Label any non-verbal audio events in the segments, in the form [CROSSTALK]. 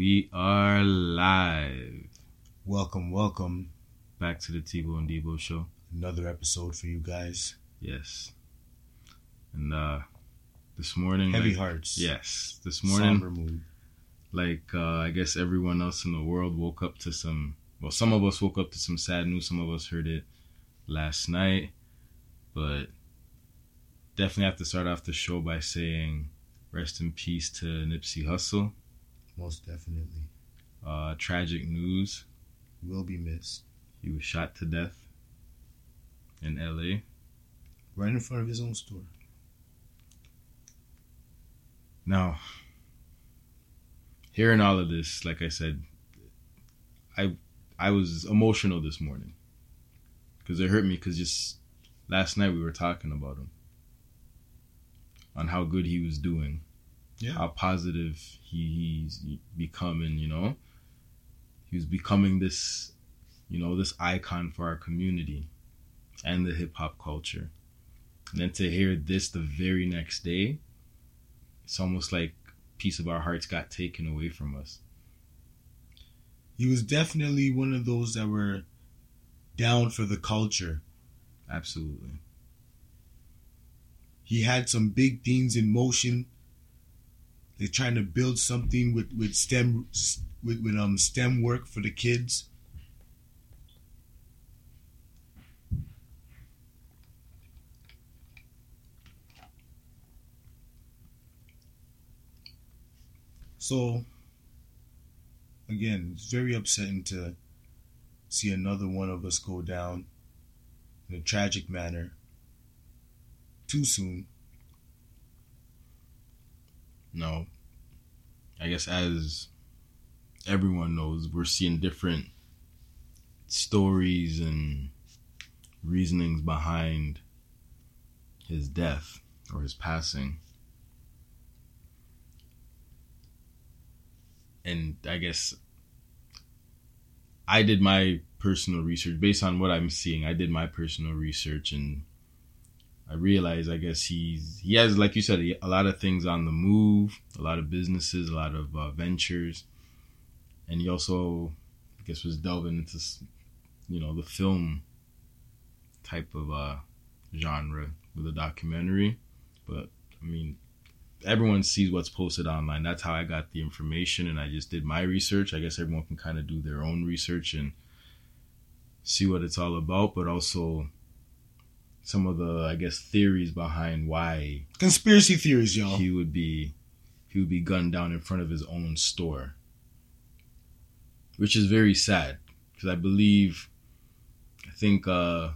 we are live. Welcome, welcome. Back to the Tebow and Debo show. Another episode for you guys. Yes. And uh this morning Heavy like, hearts. Yes. This morning Somber mood. like uh I guess everyone else in the world woke up to some well some of us woke up to some sad news, some of us heard it last night. But definitely have to start off the show by saying rest in peace to Nipsey Hussle. Most definitely. Uh tragic news. Will be missed. He was shot to death in LA. Right in front of his own store. Now, hearing all of this, like I said, I I was emotional this morning because it hurt me. Because just last night we were talking about him on how good he was doing, Yeah. how positive he, he's becoming. You know, he was becoming this, you know, this icon for our community and the hip hop culture. And then to hear this the very next day, it's almost like piece of our hearts got taken away from us. He was definitely one of those that were down for the culture. Absolutely. He had some big things in motion. They're trying to build something with, with STEM with, with um STEM work for the kids. So again, it's very upsetting to see another one of us go down in a tragic manner too soon. No. I guess as everyone knows, we're seeing different stories and reasonings behind his death or his passing. And I guess I did my personal research based on what I'm seeing. I did my personal research and I realize, I guess he's he has, like you said, a lot of things on the move, a lot of businesses, a lot of uh, ventures, and he also, I guess, was delving into, you know, the film type of uh, genre with a documentary. But I mean, everyone sees what's posted online. That's how I got the information, and I just did my research. I guess everyone can kind of do their own research and see what it's all about, but also some of the I guess theories behind why Conspiracy theories, y'all. he would be he would be gunned down in front of his own store, which is very sad because I believe I think uh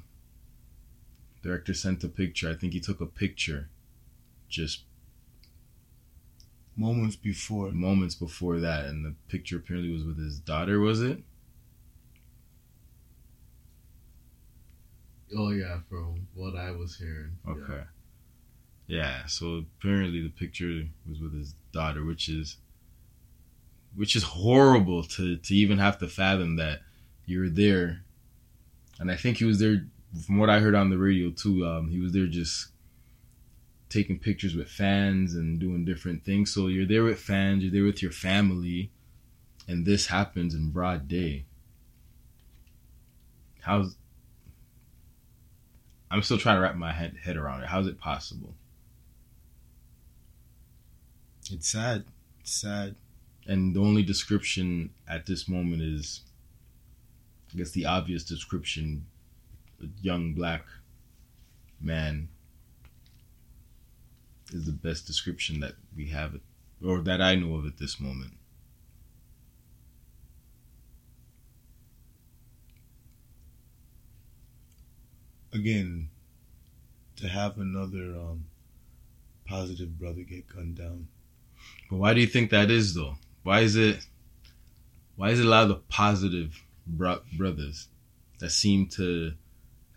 director sent a picture. I think he took a picture just Moments before. moments before that, and the picture apparently was with his daughter. Was it? Oh yeah, from what I was hearing. Yeah. Okay. Yeah. so apparently the picture was with his daughter, which is which is horrible to to even have to fathom that you're there. And I think he was there from what I heard on the radio too, um, he was there just taking pictures with fans and doing different things. So you're there with fans, you're there with your family, and this happens in broad day. How's I'm still trying to wrap my head, head around it. How's it possible? It's sad. It's sad. And the only description at this moment is, I guess, the obvious description: a young black man is the best description that we have, or that I know of at this moment. Again, to have another um, positive brother get gunned down. But why do you think that is, though? Why is it? Why is it a lot of the positive bro- brothers that seem to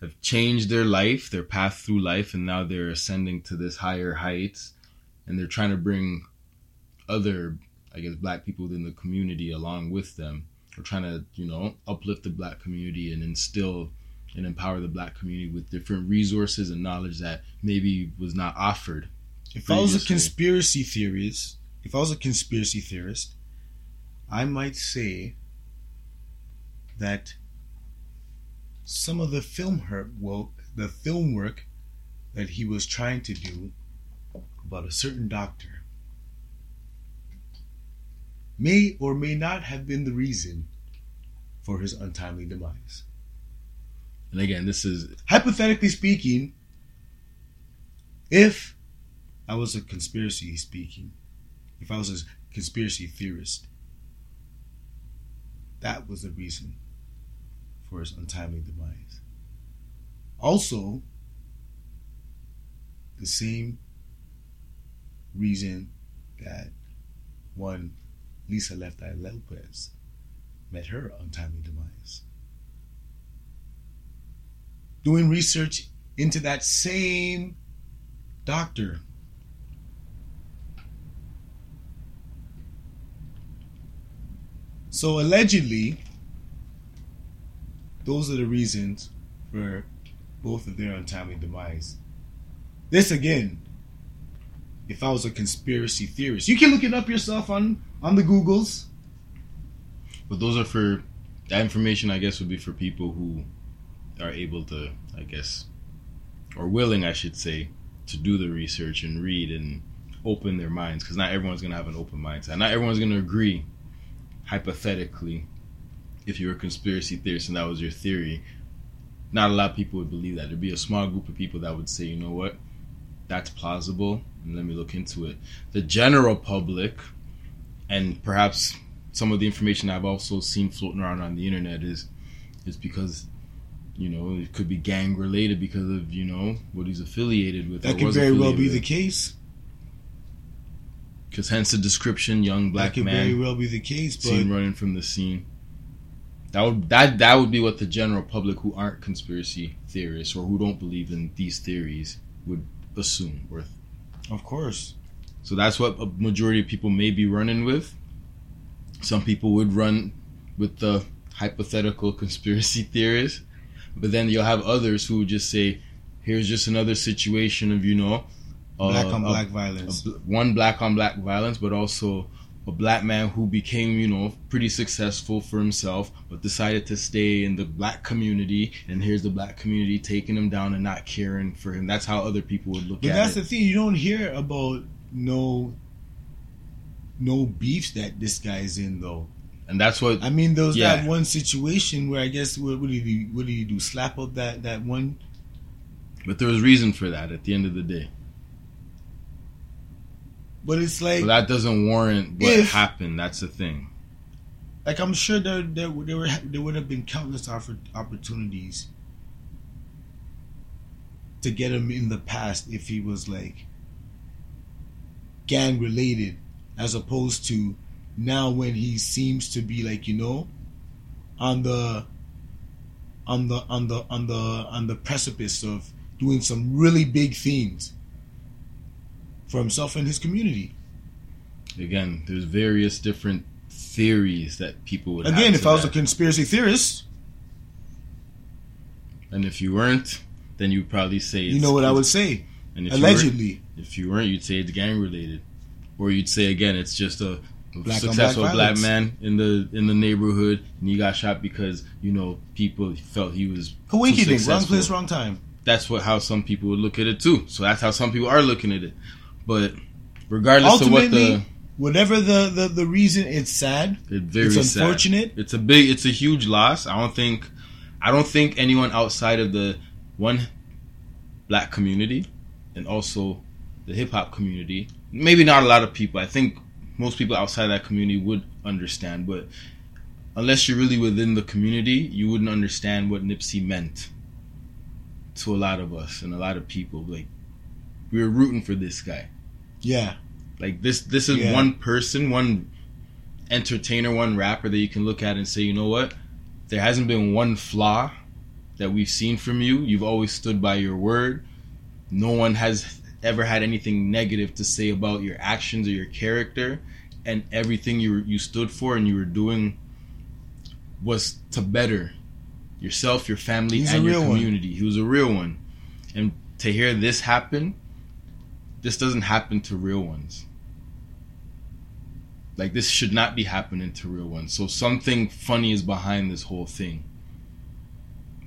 have changed their life, their path through life, and now they're ascending to this higher heights, and they're trying to bring other, I guess, black people within the community along with them. They're trying to, you know, uplift the black community and instill and empower the black community with different resources and knowledge that maybe was not offered. If I was a conspiracy theorist, if I was a conspiracy theorist, I might say that some of the film her well the film work that he was trying to do about a certain doctor may or may not have been the reason for his untimely demise. And again, this is Hypothetically speaking, if I was a conspiracy speaking, if I was a conspiracy theorist, that was the reason for his untimely demise. Also, the same reason that one Lisa Left Eye Lopez met her untimely demise. Doing research into that same doctor. So allegedly, those are the reasons for both of their untimely demise. This again, if I was a conspiracy theorist, you can look it up yourself on on the Googles. But those are for that information. I guess would be for people who are able to, I guess, or willing, I should say, to do the research and read and open their minds. Because not everyone's gonna have an open mindset. Not everyone's gonna agree. Hypothetically, if you're a conspiracy theorist and that was your theory, not a lot of people would believe that. There'd be a small group of people that would say, you know what, that's plausible, and let me look into it. The general public, and perhaps some of the information I've also seen floating around on the internet is is because you know it could be gang related because of you know what he's affiliated with. That could very well be the case. Because hence the description, young black that could man very well be the case, but seen running from the scene. That would that that would be what the general public who aren't conspiracy theorists or who don't believe in these theories would assume or of course, so that's what a majority of people may be running with. Some people would run with the hypothetical conspiracy theorists, but then you'll have others who just say, "Here's just another situation of you know, uh, black on a- black a violence. bl- one black on black violence, but also a black man who became, you know, pretty successful for himself, but decided to stay in the black community. And here's the black community taking him down and not caring for him. That's how other people would look But at it. But that's the thing you don't hear about no no beefs that this guy's in though. And that's what I mean, there was Yeah. that one situation where I guess what, what did he do? What did he do? Slap up that that one? But there was reason for that at the end of the day. But it's like But that doesn't warrant what If- happened. That's the thing. like I'm sure there there there were there would have been countless oppor- opportunities to get him in the past if he was like gang related, as opposed to now when he seems to be like you know on the on the on the on the on the precipice of doing some really big things for himself and his community. Again, there's various different theories that people would Again, if I was a conspiracy theorist, and if you weren't, then you'd probably say you know what I would say. And if you Allegedly, if you weren't, you'd say it's gang related, or you'd say again it's just a Black successful black black, man in the in the neighborhood, and he got shot because you know people felt he was Kawinky too ding, wrong place, wrong time. That's what how some people would look at it too. So that's how some people are looking at it. But regardless of what Ultimately, the whatever the, the the reason, it's sad. it's very it's sad. unfortunate. It's a big, it's a huge loss. I don't think, I don't think anyone outside of the one black community and also the hip hop community, maybe not a lot of people. I think most people outside that community would understand, but unless you're really within the community, you wouldn't understand what Nipsey meant to a lot of us and a lot of people. Like we were rooting for this guy. Yeah, Like this this is Yeah. one person, one entertainer, one rapper that you can look at and say, you know what? There hasn't been one flaw that we've seen from you. You've always stood by your word. No one has ever had anything negative to say about your actions or your character and everything you you stood for and you were doing was to better yourself, your family, He's and your real one. community. He was a real one. And to hear this happen, this doesn't happen to real ones. Like this should not be happening to real ones. So something funny is behind this whole thing.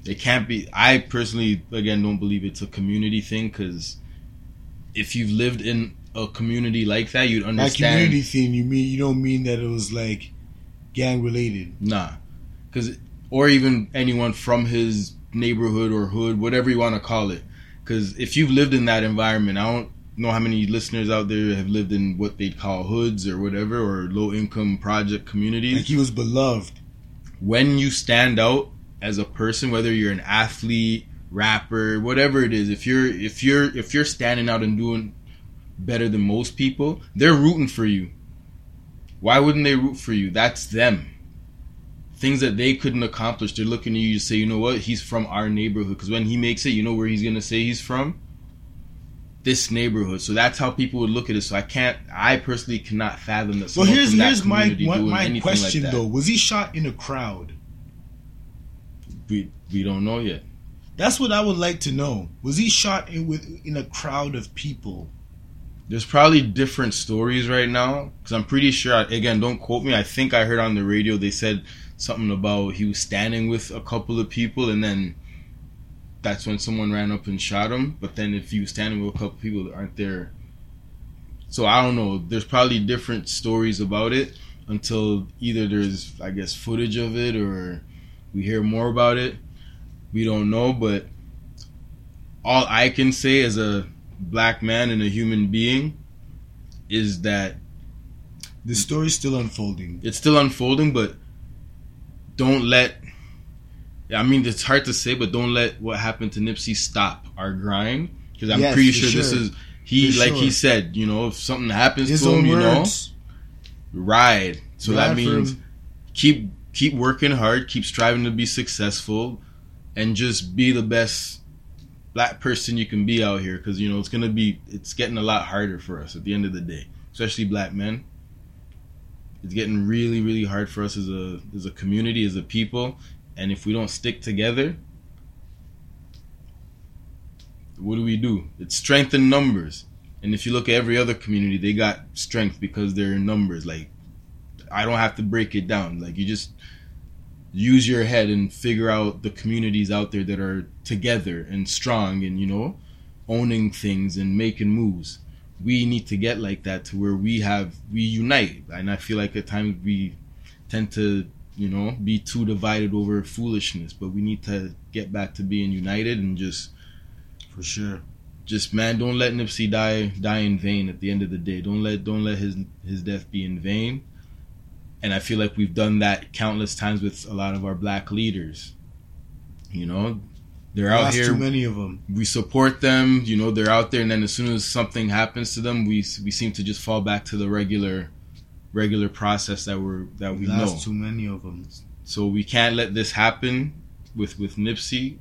It can't be. I personally, again, don't believe it's a community thing because if you've lived in a community like that, you'd That understand. community thing, you mean you don't mean that it was like gang related? Nah, because or even anyone from his neighborhood or hood, whatever you want to call it. Because if you've lived in that environment, I don't know how many listeners out there have lived in what they'd call hoods or whatever or low income project communities. Like he was beloved. when you stand out as a person, whether you're an athlete, rapper, whatever it is, if you're if you're if you're standing out and doing better than most people, they're rooting for you. Why wouldn't they root for you? That's them. Things that they couldn't accomplish, they're looking at you to say, you know what, he's from our neighborhood. Because when he makes it, you know where he's gonna say he's from? This neighborhood. So that's how people would look at it. So I can't, I personally cannot fathom that. Well, here's that here's my my, doing my anything question like though: Was he shot in a crowd? We we don't know yet. That's what I would like to know. Was he shot in with in a crowd of people? There's probably different stories right now because I'm pretty sure. Again, don't quote me. I think I heard on the radio they said something about he was standing with a couple of people and then that's when someone ran up and shot him. But then if you was standing with a couple of people aren't there, so I don't know. There's probably different stories about it until either there's I guess footage of it or we hear more about it. We don't know, but all I can say as a black man and a human being is that The story's still unfolding. it's still unfolding, but don't let. I mean, it's hard to say, but don't let what happened to Nipsey stop our grind. Because I'm Yes, pretty for sure, this is he. For like he said, you know, if something happens His to him, you words. know, ride. So that Ride for means keep keep working hard, keep striving to be successful, and just be the best black person you can be out here. Because you know it's gonna be it's getting a lot harder for us at the end of the day, especially black men. It's getting really really hard for us as a as a community, as a people, and if we don't stick together. What do we do? It's strength in numbers. And if you look at every other community, they got strength because they're in numbers. Like I don't have to break it down. Like you just use your head and figure out the communities out there that are together and strong and you know owning things and making moves. We need to get like that to where we have we unite. And I feel like at times we tend to you know be too divided over foolishness, but we need to get back to being united and just For sure. just man don't let Nipsey die die in vain at the end of the day don't let don't let his his death be in vain and I feel like we've done that countless times with a lot of our black leaders you know they're out here too many of them. we support them you know they're out there and then as soon as something happens to them we we seem to just fall back to the regular regular process that we're that we know too many of them. so we can't let this happen with with Nipsey.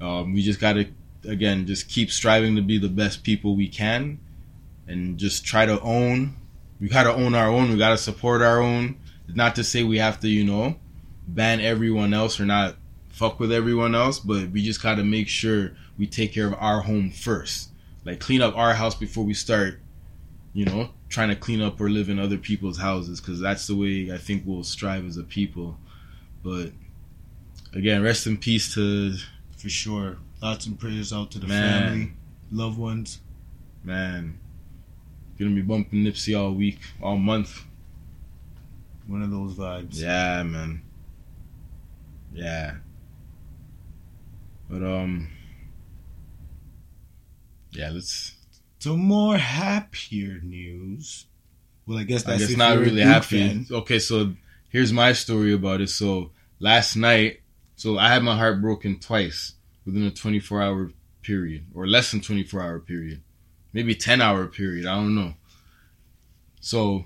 Um, we just gotta again just keep striving to be the best people we can, and just try to own. We gotta own our own. We gotta support our own. Not to say we have to, you know, ban everyone else or not fuck with everyone else, but we just gotta make sure we take care of our home first. Like clean up our house before we start, you know, trying to clean up or live in other people's houses because that's the way I think we'll strive as a people. But again, rest in peace to For sure. Thoughts and prayers out to the Man. family, loved ones. man. Gonna be bumping Nipsey all week, all month. One of those vibes. Yeah, man. Yeah. But um. Yeah, let's. To more happier news. Well, I guess I that's guess not really happy. fan. Okay, so here's my story about it. So last night, so I had my heart broken twice within a 24 hour period, or less than 24 hour period, maybe 10 hour period. I don't know. So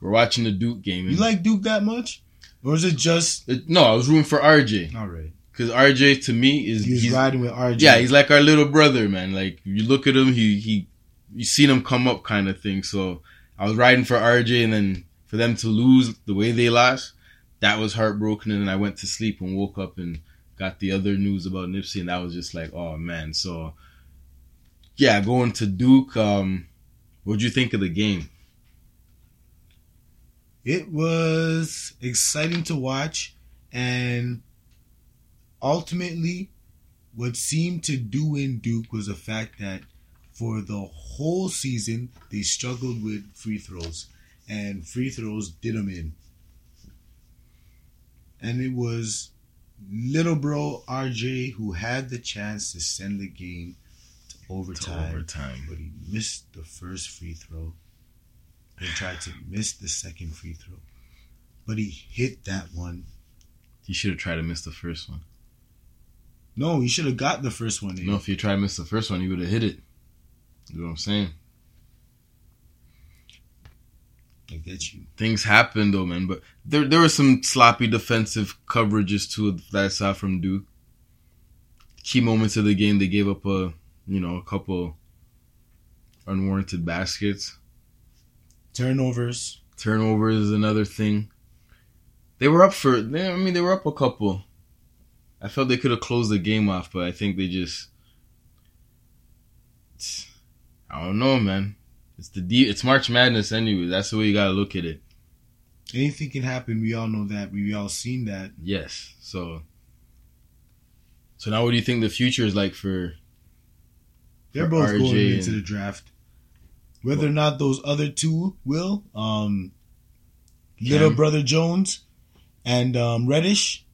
we're watching the Duke game. You like Duke that much? Or is it just It- no, I was rooting for RJ all right? because RJ to me is He was he's, riding with RJ. yeah he's like our little brother, man. Like you look at him, he he you seen him come up kind of thing. So I was riding for RJ, and then for them to lose the way they lost, that was heartbroken. And then I went to sleep and woke up and got the other news about Nipsey, and that was just like, oh man. So yeah, going to Duke. Um, what'd you think of the game? It was exciting to watch, and ultimately, what seemed to do in Duke was the fact that for the whole season they struggled with free throws, and free throws did them in. And it was little bro RJ who had the chance to send the game overtime, overtime. but he missed the first free throw. Then tried to miss the second free throw, but he hit that one. He should have tried to miss the first one. No, he should have got the first one. No, if you tried to miss the first one, he would have hit it. You know what I'm saying? I get you. Things happen though, man. But there there were some sloppy defensive coverages too that I saw from Duke. Key moments of the game, they gave up a you know a couple unwarranted baskets. Turnovers. Turnovers is another thing. They were up for. They, I mean, they were up a couple. I felt they could have closed the game off, but I think they just. I don't know, man. It's the deep. It's March Madness anyway. That's the way you gotta look at it. Anything can happen. We all know that. We all seen that. Yes. So. So now, what do you think the future is like for? They're both RJ going into and- the draft. Whether or not those other two will, um, little brother Jones and um, Reddish,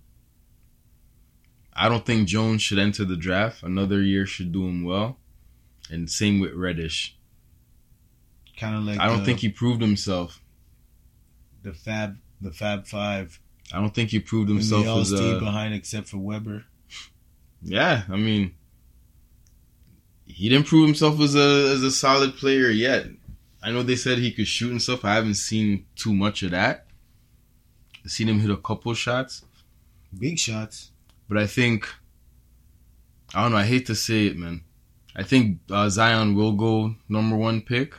I don't think Jones should enter the draft. Another year should do him well, and same with Reddish. kind of like I don't the, think he proved himself. the Fab the Fab Five. I don't think he proved himself they all as stayed a. behind except for Webber. Yeah, I mean, he didn't prove himself as a as a solid player yet. I know they said he could shoot and stuff. I haven't seen too much of that. I've seen him hit a couple shots, Big shots. but I think I don't know. I hate to say it, man. I think uh, Zion will go number one pick,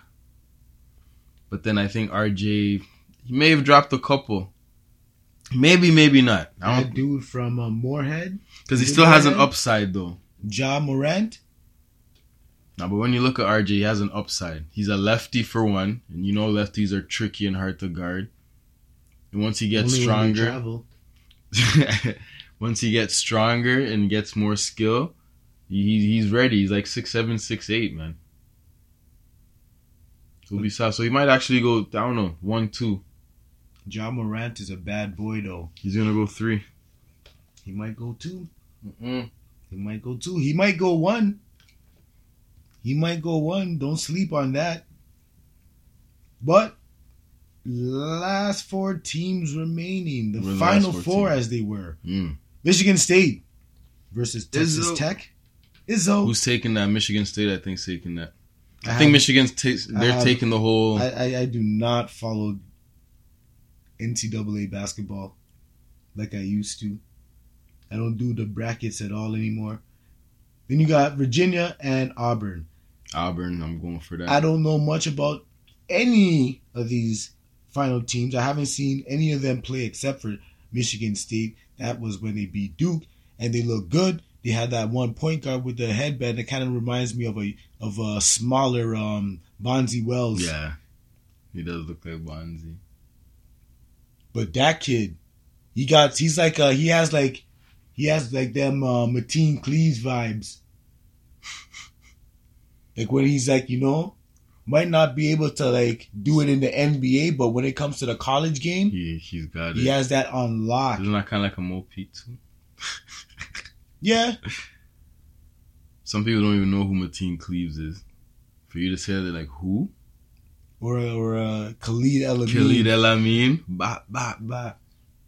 but then I think RJ he may have dropped a couple. Maybe, maybe not. I That don't dude from uh, Moorhead, because he still has an upside though. Ja Morant. Now, but when you look at RJ, he has an upside. He's a lefty for one, and you know lefties are tricky and hard to guard. And once he gets Only stronger, [LAUGHS] once he gets stronger and gets more skill, he, he's ready. He's like six seven, six eight, man. He'll be soft. So he might actually go. I don't know, one two. Ja Morant is a bad boy though. He's gonna go three. He might go two. Mm-mm. He might go two. He might go one. He might go one. Don't sleep on that. But last four teams remaining, the We're final four four as they were. Mm. Michigan State versus Texas Izzo. Tech. Izzo. Who's taking that? Michigan State, I think, is taking that. I, I think have- Michigan's takes. I They're have- taking the whole. I, I, I do not follow NCAA basketball like I used to. I don't do the brackets at all anymore. Then you got Virginia and Auburn. Auburn. I'm going for that. I don't know much about any of these final teams. I haven't seen any of them play except for Michigan State. That was when they beat Duke, and they look good. They had that one point guard with the headband that kind of reminds me of a of a smaller um, Bonzi Wells. Yeah, he does look like Bonzi. But that kid, he got he's like uh he has like he has like them uh Mateen Cleaves vibes. Like when he's like, you know, might not be able to like do it in the NBA, but when it comes to the college game, He he's got it. he has that on lock. Isn't that kind of like a Mo Pete too? [LAUGHS] Yeah. [LAUGHS] Some people don't even know who Mateen Cleaves is. For you to say that, like who? Or or uh Khalid El Khalid El Amin. Ba ba ba.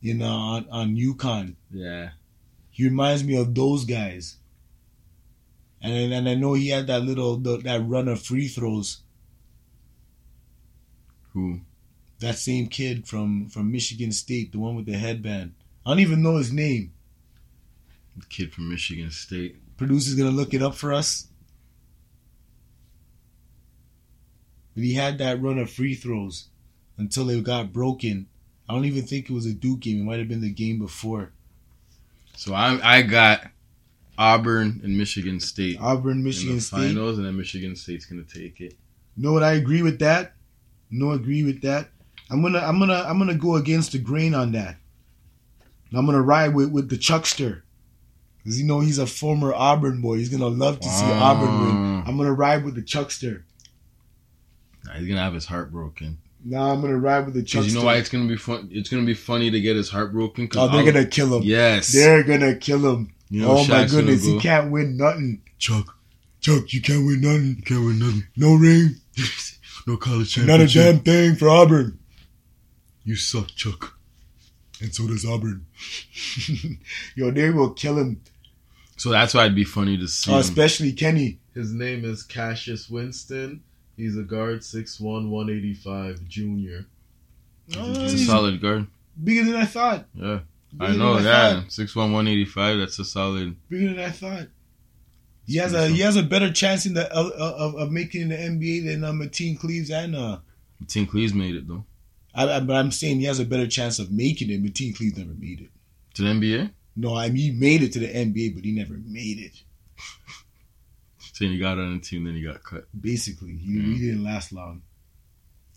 you know, on, on UConn. Yeah. He reminds me of those guys. And and I know he had that little that run of free throws. Who? that same kid from from Michigan State, the one with the headband. I don't even know his name. The kid from Michigan State. Producer's gonna look it up for us. But he had that run of free throws until they got broken. I don't even think it was a Duke game. It might have been the game before. So I I got Auburn and Michigan State Auburn, Michigan State. finals, and then Michigan State's gonna take it. know what? I agree with that. No, agree with that. I'm gonna I'm gonna I'm gonna go against the grain on that. I'm gonna ride with with the Chuckster. Cause you know he's a former Auburn boy. He's gonna love to see. Auburn win. I'm gonna ride with the Chuckster. Nah, he's gonna have his heart broken. Nah, I'm gonna ride with the Chuckster. Because you know why it's gonna be fun. It's gonna be funny to get his heart broken. Oh, they're all- gonna kill him. Yes. They're gonna kill him. You know, oh my Shaq's gonna goodness, he can't win nothing. Chuck, Chuck, you can't win nothing. You can't win nothing. No ring. [LAUGHS] no college championship. Not a damn thing for Auburn. You suck, Chuck. And so does Auburn. [LAUGHS] Yo, they will kill him. So that's why it'd be funny to see. Oh, him. especially Kenny. His name is Cassius Winston. He's a guard, 6'1", 185, junior. Oh, It's a solid guard. bigger than I thought. Yeah, Bigger I know. Thought. six one one eighty five. That's a solid. Bigger than I thought. He has a he has a better chance in the of, of, of making the NBA than uh, Mateen Cleaves and uh. Team Cleve's made it though I, I, but I'm saying he has a better chance of making it. Mateen Cleaves never made it. to the NBA. No, I mean he made it to the NBA, but he never made it. [LAUGHS] Saying he got on the team, then he got cut. Basically, he, Mm. he didn't last long.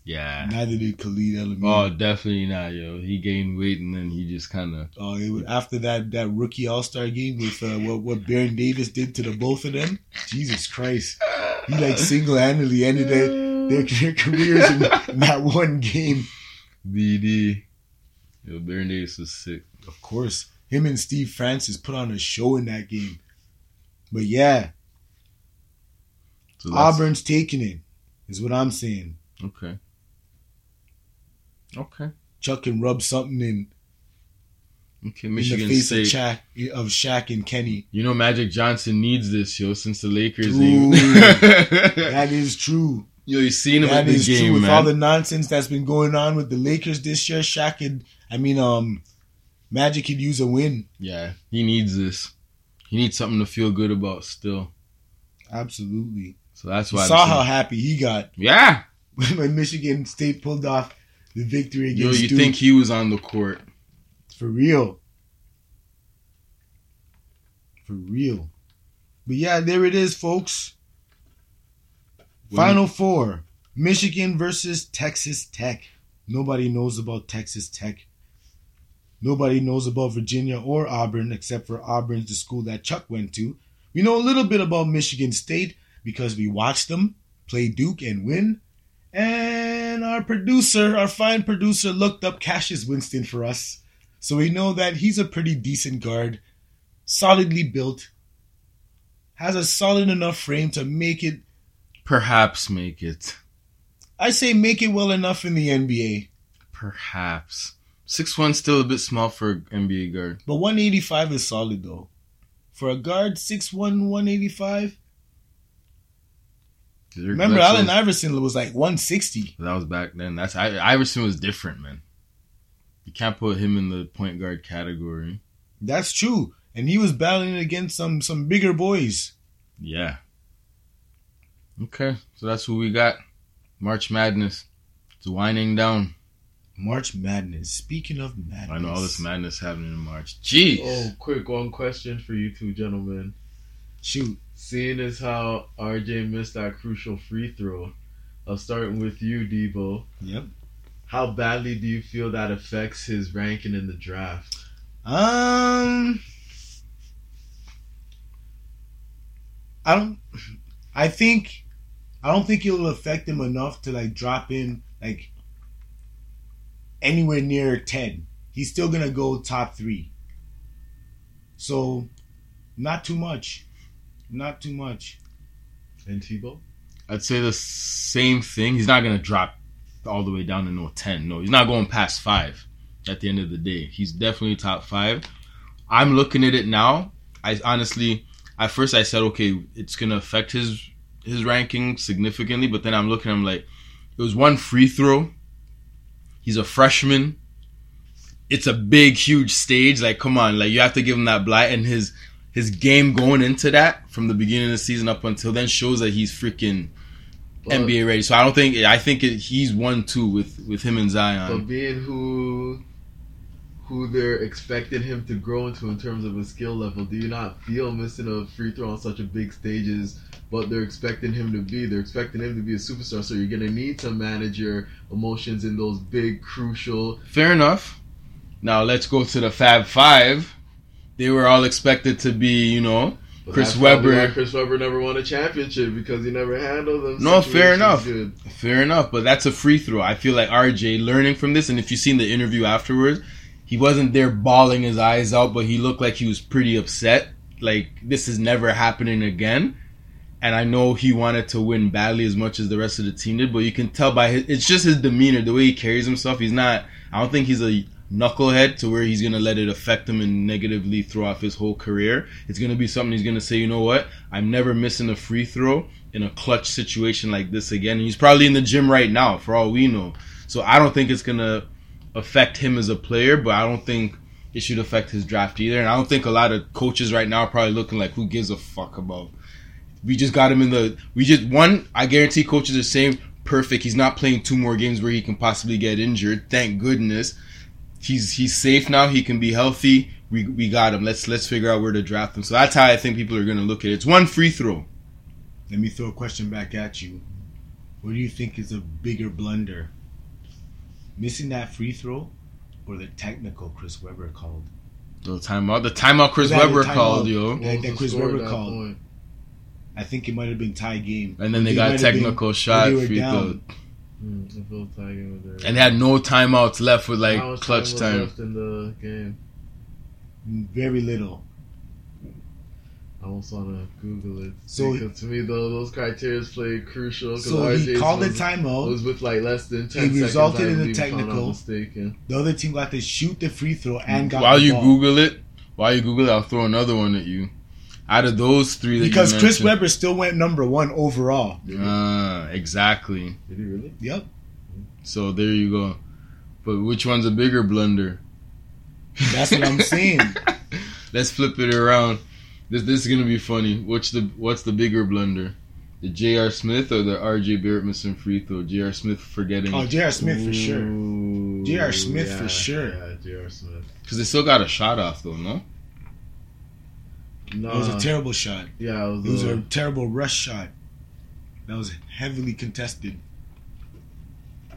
Yeah. Neither did Khalid El Oh, definitely not, yo. He gained weight and then he just kind of. Oh, it was after that that rookie All Star game with uh, what what Baron Davis did to the both of them. Jesus Christ, he like single handedly ended their, their, their careers in, in [LAUGHS] that one game. BD. Yo, Baron Davis was sick. Of course, him and Steve Francis put on a show in that game. But yeah, So Auburn's taking it, is what I'm saying. Okay. Okay. Chuck can rub something in, Okay. in the Michigan face State. of Shaq, of Shaq and Kenny. You know, Magic Johnson needs this, yo, since the Lakers. Dude. [LAUGHS] That is true. yo, you seen him That is true. game, With man. all the nonsense that's been going on with the Lakers this year, Shaq could, I mean, um, Magic could use a win. yeah, he needs this. He needs something to feel good about still. Absolutely. So that's why. I'm saw how happy he got yeah. [LAUGHS] when Michigan State pulled off the victory Yo, you Duke. think he was on the court? For real. For real. But yeah, there it is, folks. Final four Michigan versus Texas Tech. Nobody knows about Texas Tech. Nobody knows about Virginia or Auburn, except for Auburn's the school that Chuck went to. We know a little bit about Michigan State because we watched them play Duke and win. And our producer, our fine producer, looked up Cassius Winston for us. So we know that he's a pretty decent guard, solidly built, has a solid enough frame to make it, Perhaps make it. I say, make it well enough in the NBA. Perhaps. Six one still a bit small for an NBA guard. But 185 is solid though. For a guard, 6'1, 185. Remember, That's Allen Iverson was like 160. That was back then. That's I, Iverson was different, man. You can't put him in the point guard category. That's true. And he was battling against some some bigger boys. Yeah. Okay, so that's who we got. March Madness. It's winding down. March Madness. Speaking of madness. I know all this madness happening in March. Jeez. Oh, quick one question for you two gentlemen. Shoot. Seeing as how RJ missed that crucial free throw, I'll start with you, Debo. Yep. How badly do you feel that affects his ranking in the draft? Um, I don't. I think, I don't think it'll affect him enough to like drop in like anywhere near ten. He's still gonna go top three. So, not too much. Not too much. And Tebow? I'd say the same thing. He's not gonna drop all the way down to no ten. No, he's not going past five. At the end of the day, he's definitely top five. I'm looking at it now. I honestly, at first I said, okay, it's gonna affect his his ranking significantly, but then I'm looking, I'm like, it was one free throw. He's a freshman. It's a big, huge stage. Like, come on, like you have to give him that blight, and his his game going into that from the beginning of the season up until then shows that he's freaking But- NBA ready. So I don't think I think it, he's one two with with him and Zion. But being who who they're expecting him to grow into in terms of his skill level? Do you not feel missing a free throw on such a big stage stages? But they're expecting him to be. They're expecting him to be a superstar. So you're gonna need to manage your emotions in those big, crucial. Fair enough. Now let's go to the Fab Five. They were all expected to be, you know, But Chris Webber. Chris Webber never won a championship because he never handled them. No, fair enough. Good. Fair enough, but that's a free throw. I feel like RJ learning from this, and if you've seen the interview afterwards, he wasn't there bawling his eyes out, but he looked like he was pretty upset. Like this is never happening again. And I know he wanted to win badly as much as the rest of the team did, but you can tell by his it's just his demeanor, the way he carries himself. He's not I don't think he's a knucklehead to where he's gonna let it affect him and negatively throw off his whole career. It's gonna be something he's gonna say, you know what? I'm never missing a free throw in a clutch situation like this again. And he's probably in the gym right now, for all we know. So I don't think it's gonna affect him as a player, but I don't think it should affect his draft either. And I don't think a lot of coaches right now are probably looking like, who gives a fuck about? We just got him in the. We just one. I guarantee coaches are saying perfect. He's not playing two more games where he can possibly get injured. Thank goodness. He's he's safe now. He can be healthy. We we got him. Let's let's figure out where to draft him. So that's how I think people are gonna look at it. It's one free throw. Let me throw a question back at you. What do you think is a bigger blunder? Missing that free throw or the technical Chris Webber called? The timeout. The timeout Chris That Webber timeout. called yo. What That- that the Chris score Webber that called. point? I think it might have been tie game. And then they It got a might been- technical shot they were free throw. Down. I feel Tiger And they had no timeouts left with like How clutch was time. left in the game. Very little. I almost want to Google it. So- because to me, though, those criteria play crucial. 'cause So he RJ's called the was, timeout. was with like less than ten It seconds. resulted I in a believe, if I'm not technical. The other team got to shoot the free throw and got While the you ball. Google it, while you Google it, I'll throw another one at you. Out of those three, that because you Chris mentioned- Webber still went number one overall. Ah, exactly. Did he really? Yep. So there you go. But which one's a bigger blunder? That's what I'm [LAUGHS] saying. Let's flip it around. This this is gonna be funny. What's the what's the bigger blunder? The J.R. Smith or the R.J. Barrett missing free throw? J.R. Smith forgetting Oh, J.R. Smith for sure. Ooh, J.R. Smith for sure. Yeah, J.R. Smith. because they still got a shot off though. No, No, It was a terrible shot. yeah, it was, It was a, a terrible rush shot. That was heavily contested.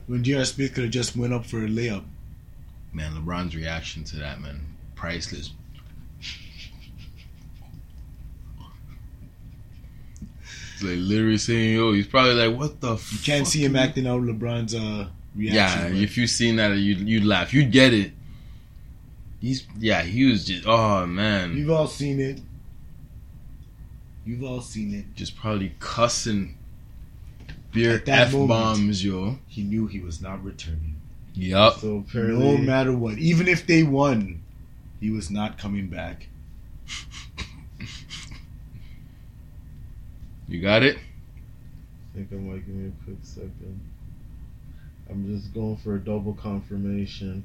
When J.R. Smith could have just went up for a layup. man, LeBron's reaction to that man, priceless. It's like literally saying, "Yo," he's probably like, "What the?" You can't see him acting out LeBron's uh, Yeah, reaction. but if you seen that, you'd you'd laugh. You'd get it. He's yeah, he was just oh man, You've all seen it. You've all seen it. just probably cussing beer f bombs, yo. He knew he was not returning. Yup. so apparently, No matter what. Even if they won, he was not coming back. [LAUGHS] You got it. I think I might give me a quick second. I'm just going for a double confirmation.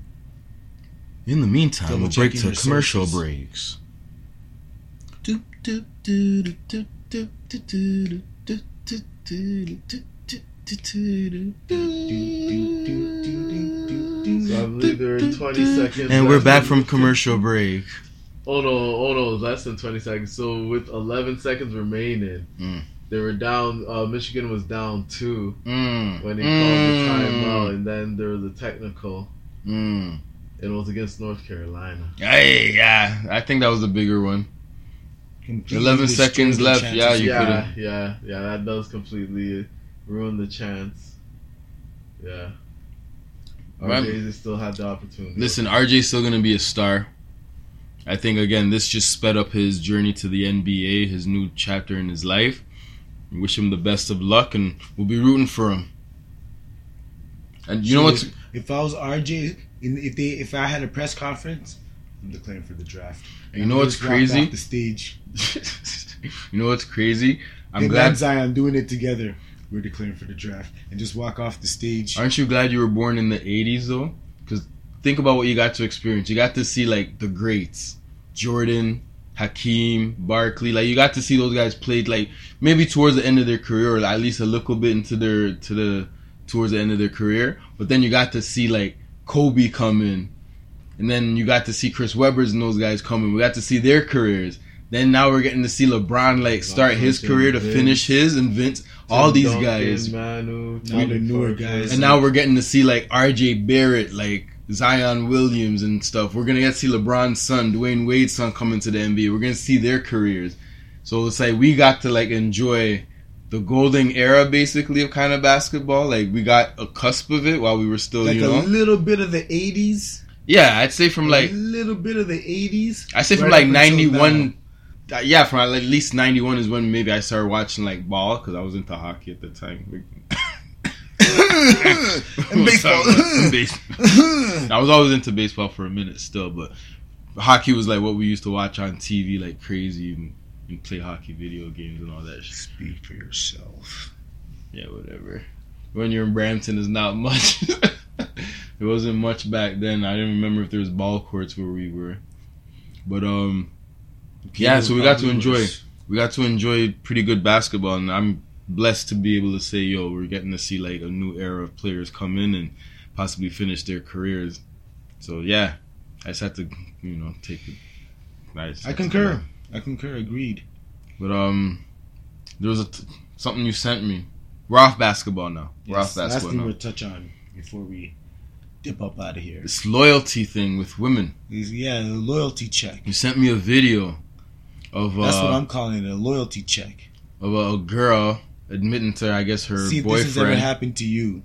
In the meantime, Double we'll break to commercial sources. breaks. So I believe there are 20 seconds. And we're back from commercial break. Oh no! Oh no! Less than 20 seconds. So with 11 seconds remaining, Mm. they were down. Uh, Michigan was down two Mm. when he called the Mm. timeout, and then there was a technical. Mm. It was against North Carolina. Hey, yeah, I think that was the bigger one. Completely 11 seconds left, chances. yeah, you yeah, could've- yeah, yeah. That does completely ruin the chance. Yeah. Right. RJ still had the opportunity. Listen, RJ's still gonna be a star. I think again, this just sped up his journey to the NBA, his new chapter in his life. Wish him the best of luck, and we'll be rooting for him. And you know what? If, if I was RJ, if they, if I had a press conference, I'm declaring for the draft. you know what's crazy? The stage. [LAUGHS] you know what's crazy? I'm Him glad. Zion doing it together. We're declaring for the draft and just walk off the stage. Aren't you glad you were born in the '80s though? Because think about what you got to experience. You got to see like the greats, Jordan, Hakeem, Barkley. Like you got to see those guys played like maybe towards the end of their career, or at least a little bit into their to the towards the end of their career. But then you got to see like Kobe come in, and then you got to see Chris Webber's and those guys coming. We got to see their careers. Then now we're getting to see LeBron like start his career to finish his and Vince, all these guys. Manu, Now the newer guys. And now we're getting to see like RJ Barrett, like Zion Williams and stuff. We're gonna get to see LeBron's son, Dwayne Wade's son coming to the NBA. We're gonna see their careers. So it's like we got to like enjoy the golden era basically of kind of basketball. Like we got a cusp of it while we were still, like you a little bit of the '80s. Yeah, I'd say from like a little bit of the '80s. I say from right like up until ninety one. Uh, yeah, from at least ninety one is when maybe I started watching like ball because I was into hockey at the time. [LAUGHS] And baseball. [LAUGHS] And baseball. [LAUGHS] I was always into baseball for a minute still, but hockey was like what we used to watch on TV like crazy and, and play hockey video games and all that shit. Speak for yourself. Yeah, whatever. When you're in Brampton, is not much. There wasn't much back then. I didn't remember if there was ball courts where we were, but um, yeah. So we got to enjoy. We got to enjoy pretty good basketball, and I'm blessed to be able to say, yo, we're getting to see like a new era of players come in and possibly finish their careers. So yeah, I just had to, you know, take it. just I concur. I concur. Agreed. But um, there was a t- something you sent me. We're off basketball now. We're Yes, off last basketball thing now. we'll touch on before we dip up out of here. This loyalty thing with women. Yeah, the loyalty check. You sent me a video of That's what uh, I'm calling it, a loyalty check. of a, girl admitting to I guess her See if this has ever boyfriend happened to you.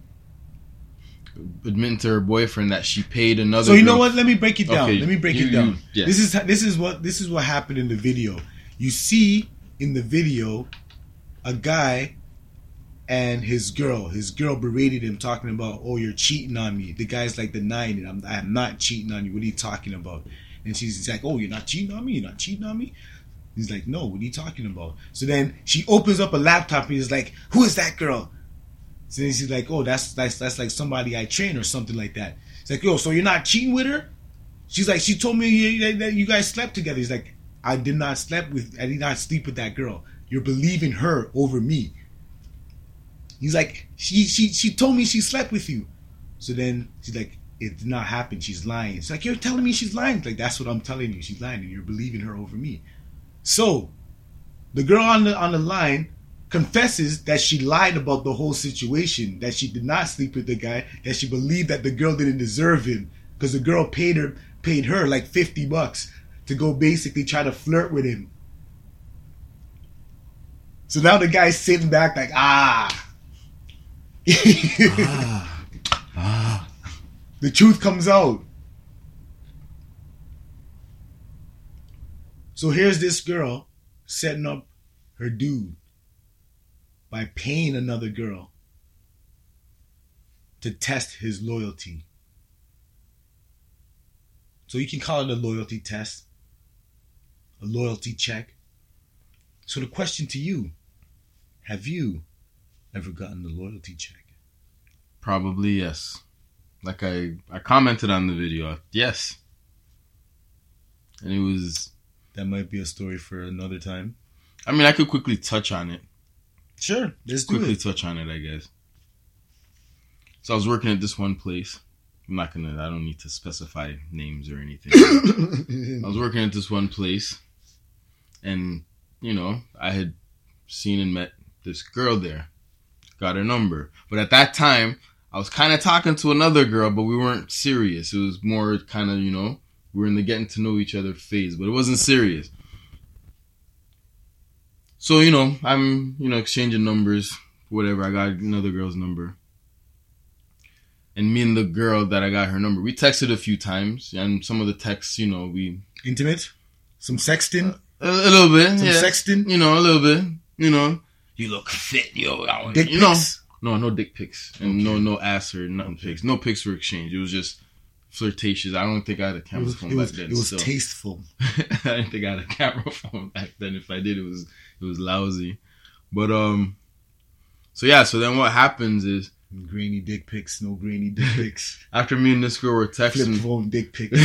admitting to her boyfriend that she paid another. So you know what? Let me break it down. Okay, Let me break you- it down. you-. This is this is what this is what happened in the video. You see in the video a guy and his girl. His girl berated him, talking about, "Oh, you're cheating on me." The guy's like denying it. I'm, I'm not cheating on you. What are you talking about? And she's like, "Oh, you're not cheating on me. You're not cheating on me." He's like, "No. What are you talking about?" So then she opens up a laptop and he's like, "Who is that girl?" So then she's like, "Oh, that's that's that's like somebody I train or something like that." It's like, "Yo, so you're not cheating with her?" She's like, "She told me that you guys slept together." He's like, "I did not sleep with I did not sleep with that girl. You're believing her over me." He's like, "She she she told me she slept with you." So then she's like, "It did not happen. She's lying." It's like, "You're telling me she's lying." Like, "That's what I'm telling you. She's lying, and you're believing her over me." So, the girl on the on the line confesses that she lied about the whole situation, that she did not sleep with the guy, that she believed that the girl didn't deserve him because the girl paid her paid her like 50 bucks to go basically try to flirt with him. So now the guy's sitting back like, ah. Ah, [LAUGHS] ah. the truth comes out. So here's this girl setting up her dude by paying another girl to test his loyalty. So you can call it a loyalty test, a loyalty check. So the question to you, have you ever gotten the loyalty check? Probably yes. Like I I commented on the video. Yes. And it was That might be a story for another time. I mean I could quickly touch on it. Sure, let's quickly touch on it, I guess. So I was working at this one place. I'm not gonna I don't need to specify names or anything. [COUGHS] I was working at this one place and you know, I had seen and met this girl there. Got her number. But at that time, I was kind of talking to another girl, but we weren't serious. It was more kind of, you know, we were in the getting to know each other phase, but it wasn't serious. So, you know, I'm, you know, exchanging numbers, whatever. I got another girl's number. And me and the girl that I got her number, we texted a few times, and some of the texts, you know, we Intimate? Some sexting? a, a little bit, Some yeah. sexting? You know, a little bit. You know, you look fit, yo. I Dick you know, pics? no, no dick pics, and no, no ass or nothing pics. No pics were exchanged. It was just flirtatious. I don't think I had a camera was, phone it was, back then. it was so. tasteful. [LAUGHS] I didn't think I had a camera [LAUGHS] phone back then. If I did, it was it was lousy. But um, so yeah. So then what happens is Grainy dick pics, no grainy dick [LAUGHS] pics. after me and this girl were Flip texting, phone dick pics.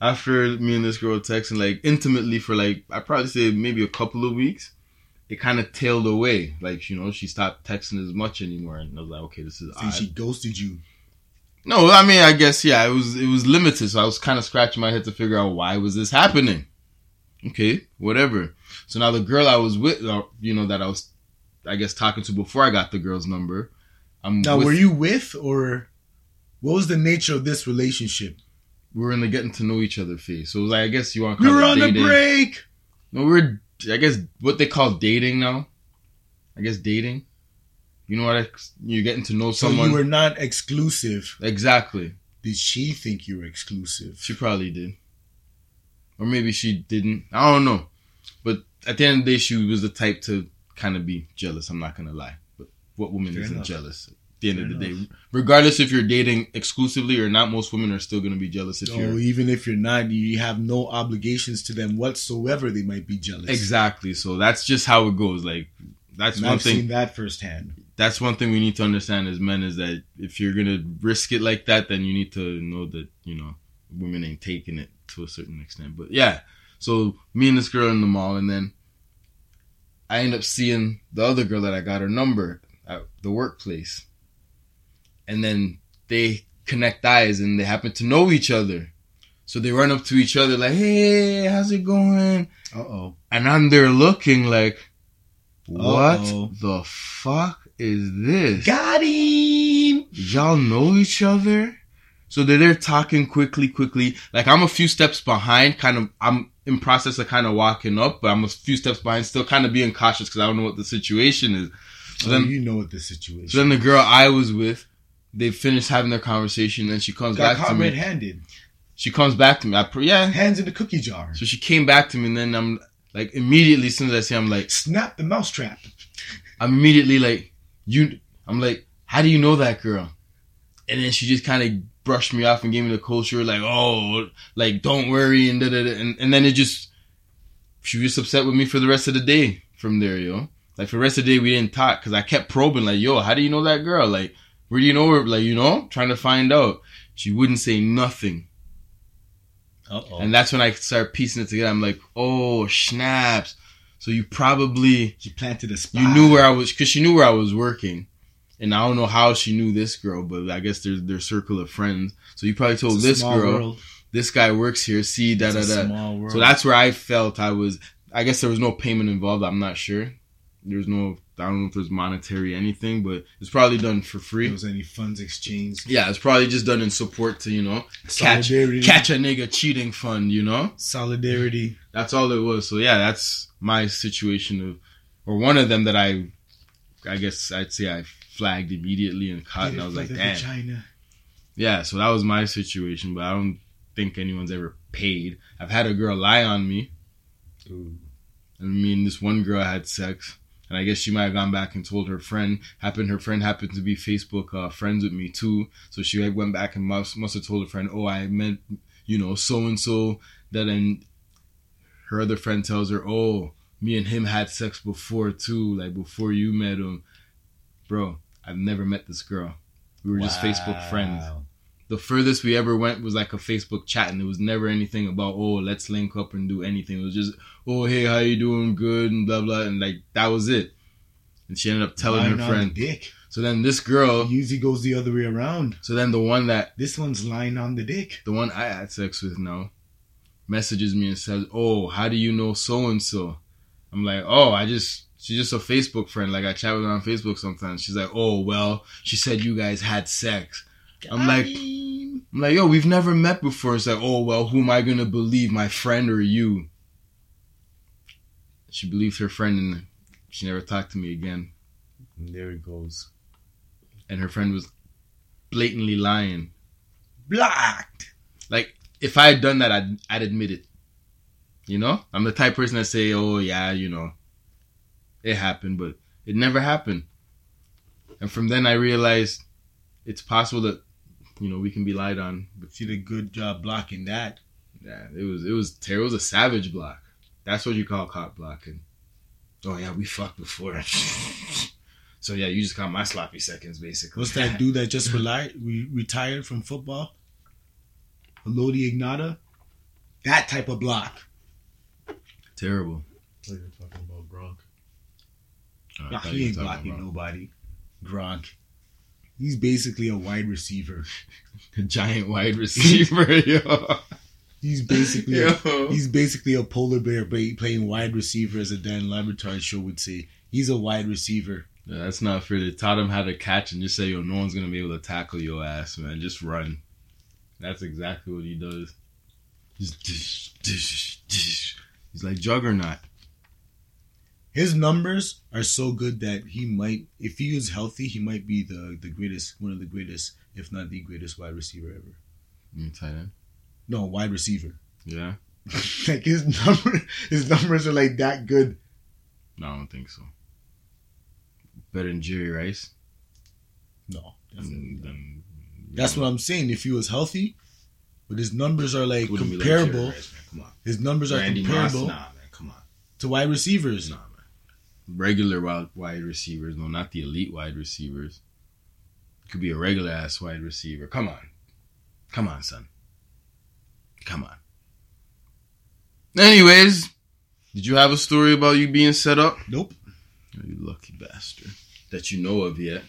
after me and this girl were texting like intimately for like I probably say maybe a couple of weeks, it kind of tailed away. Like you know, she stopped texting as much anymore, and I was like, okay, this is odd. she ghosted you. No, I mean, I guess yeah, it was it was limited, so I was kind of scratching my head to figure out why was this happening. Okay, whatever. So now the girl I was with, uh, you know, that I was, I guess, talking to before I got the girl's number. I'm Now, with- were you with or what was the nature of this relationship? we were in the getting to know each other phase. So it was like, I guess you want to We were on the dating. break. No, we're I guess what they call dating now. I guess dating. You know what? You're getting to know So someone. you were not exclusive. exactly. Did she think you were exclusive? She probably did. Or maybe she didn't. I don't know. But at the end of the day, she was the type to kind of be jealous. I'm not going to lie. But what woman Fair isn't enough. jealous? The end Fair of the enough. day, regardless if you're dating exclusively or not, most women are still going to be jealous if you're. even if you're not, you have no obligations to them whatsoever. They might be jealous. Exactly. So that's just how it goes. Like, that's And one I've thing. seen that firsthand. that's one thing we need to understand as men is that if you're gonna risk it like that, then you need to know that you know women ain't taking it to a certain extent. But yeah, so me and this girl in the mall, and then I end up seeing the other girl that I got her number at the workplace, and then they connect eyes and they happen to know each other. So they run up to each other like, "Hey, how's it going?" Uh oh. And I'm there looking like, "What Uh-oh. the fuck is this?" Got him. y'all know each other so they're there talking quickly quickly like i'm a few steps behind kind of i'm in process of kind of walking up but i'm a few steps behind still kind of being cautious because i don't know what the situation is so oh, then you know what the situation. so then the girl i was with they finished having their conversation and she comes Got back to me red-handed. she comes back to me I, pr- yeah Hands in the cookie jar. so she came back to me and then i'm like immediately as soon as i see her, i'm like Snap the mousetrap. I'm immediately like, you. I'm like, how do you know that girl? And then she just kind of brushed me off and gave me the cold shoulder, like, oh, like don't worry, and da da da. And, and then it just, she was just upset with me for the rest of the day from there, yo. Like for the rest of the day, we didn't talk because I kept probing, like, yo, how do you know that girl? Like, where do you know her? Like, you know, trying to find out. She wouldn't say nothing. Uh oh. And that's when I start piecing it together. I'm like, oh, snaps. So you probably she planted a spot. you knew where I was because she knew where I was working, and I don't know how she knew this girl, but I guess there's their circle of friends. So you probably told this girl, world. this guy works here. See da da da. small world. So that's where I felt I was. I guess there was no payment involved. I'm not sure. There's no. I don't know if there's monetary anything, but it's probably done for If free. there was any funds exchanged. Yeah, it's probably just done in support to you know catch catch a nigga cheating fund. You know. Solidarity. That's all it was. So yeah, that's my situation of, or one of them that I, I guess I'd say I flagged immediately and caught, and I was like, damn. China. Yeah, so that was my situation, but I don't think anyone's ever paid. I've had a girl lie on me. I mean, this one girl I had sex, and I guess she might have gone back and told her friend. Happened, her friend happened to be Facebook uh, friends with me too, so she went back and must must have told her friend, "Oh, I met, you know, so and so." That and her other friend tells her, "Oh, me and him had sex before too, like before you met him, bro. I've never met this girl. We were just Facebook friends." The furthest we ever went was like a Facebook chat, and it was never anything about oh let's link up and do anything. It was just oh hey how you doing good and blah blah and like that was it. And she ended up telling Lying her on friend. the dick. So then this girl. Usually goes the other way around. So then the one that This one's lying on the dick. the one I had sex with now messages me and says oh how do you know so and so? I'm like oh I just. She's just a Facebook friend. Like I chat with her on Facebook sometimes. She's like, "Oh well," she said you guys had sex. I'm like, I'm like, yo, we've never met before. It's like, oh well, who am I gonna believe, my friend or you? She believed her friend, and she never talked to me again. him. There it goes. And her friend was blatantly lying. Blocked. Like, if I had done that, I'd, I'd admit it. You know, I'm the type of person that say, oh yeah, you know, it happened, but it never happened. And from then, I realized it's possible that, you know, we can be lied on, but She did a good job blocking that. Yeah, it was it was terrible. it was a savage block. That's what you call cop blocking. Oh yeah, we fucked before. [LAUGHS] so yeah, you just got my sloppy seconds basically. What's that [LAUGHS] dude that just reli- we retired from football? Elodie Ignata? That type of block. Terrible. I thought you're talking about Gronk. Oh, Nah, he ain't blocking about- nobody. Gronk. He's basically a wide receiver. [LAUGHS] A giant wide receiver, [LAUGHS] yo. He's basically a, Yo. he's basically a polar bear playing wide receiver, as a Dan Le Batard show would say. He's a wide receiver. Yeah, that's not fair. They taught him how to catch and just say, yo, no one's gonna be able to tackle your ass, man. Just run. That's exactly what he does. Just dish, dish, dish. He's like Juggernaut. His numbers are so good that he might, if he is healthy, he might be the the greatest, one of the greatest, if not the greatest wide receiver ever. You tight end. No, wide receiver. Yeah. [LAUGHS] like his number, his numbers are like that good. No, I don't think so. Better than Jerry Rice. No, then that's what I'm saying. If he was healthy, but his numbers are like Wouldn't like comparable. Rice. Come on. his numbers are Randy Moss, comparable nah, man. Come on. to wide receivers. Nah. Regular wide, wide receivers, no, not the elite wide receivers. Could be a regular ass wide receiver. Come on. Come on, son. Come on. Anyways, did you have a story about you being set up? Nope. Oh, you lucky bastard. That you know of yet.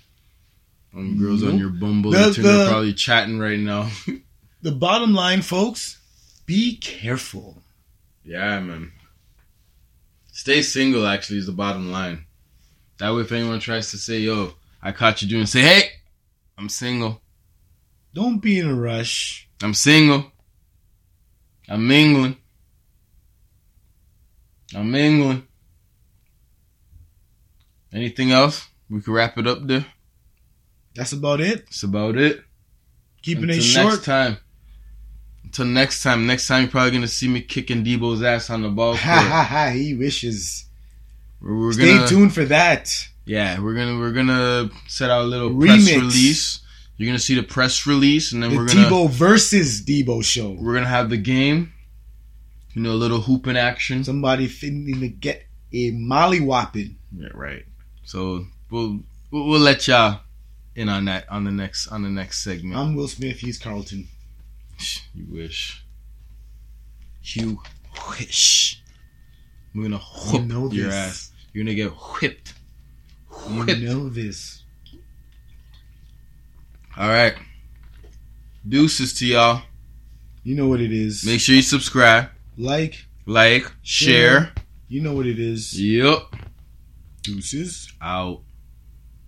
Um, girls on your Bumble, The- they're they're probably chatting right now. [LAUGHS] The bottom line, folks, be careful. Yeah, man. Stay single, actually, is the bottom line. That way, if anyone tries to say, yo, I caught you doing, say, hey, I'm single. Don't be in a rush. I'm single. I'm mingling. I'm mingling. Anything else? We can wrap it up there. That's about it. That's about it. Keeping Until it short. next time. Until next time. Next time, you're probably going to see me kicking Debo's ass on the ball Ha court. ha ha! He wishes. We're, we're Stay gonna, tuned for that. Yeah, we're gonna we're gonna set out a little press release. You're gonna see the press release, and then The we're gonna Debo versus Debo show. we're gonna have the game. You know, a little hooping action. Somebody finna to get a molly whopping. Yeah, right. So we'll we'll, we'll let y'all in on that on the next on the next segment. I'm Will Smith. He's Carlton. You wish. You wish. We're gonna You know your this. ass. You're gonna get whipped. You know this. All right. Deuces to y'all. You know what it is. Make sure you subscribe, like. like, share. You know what it is. Yep. Deuces. Out.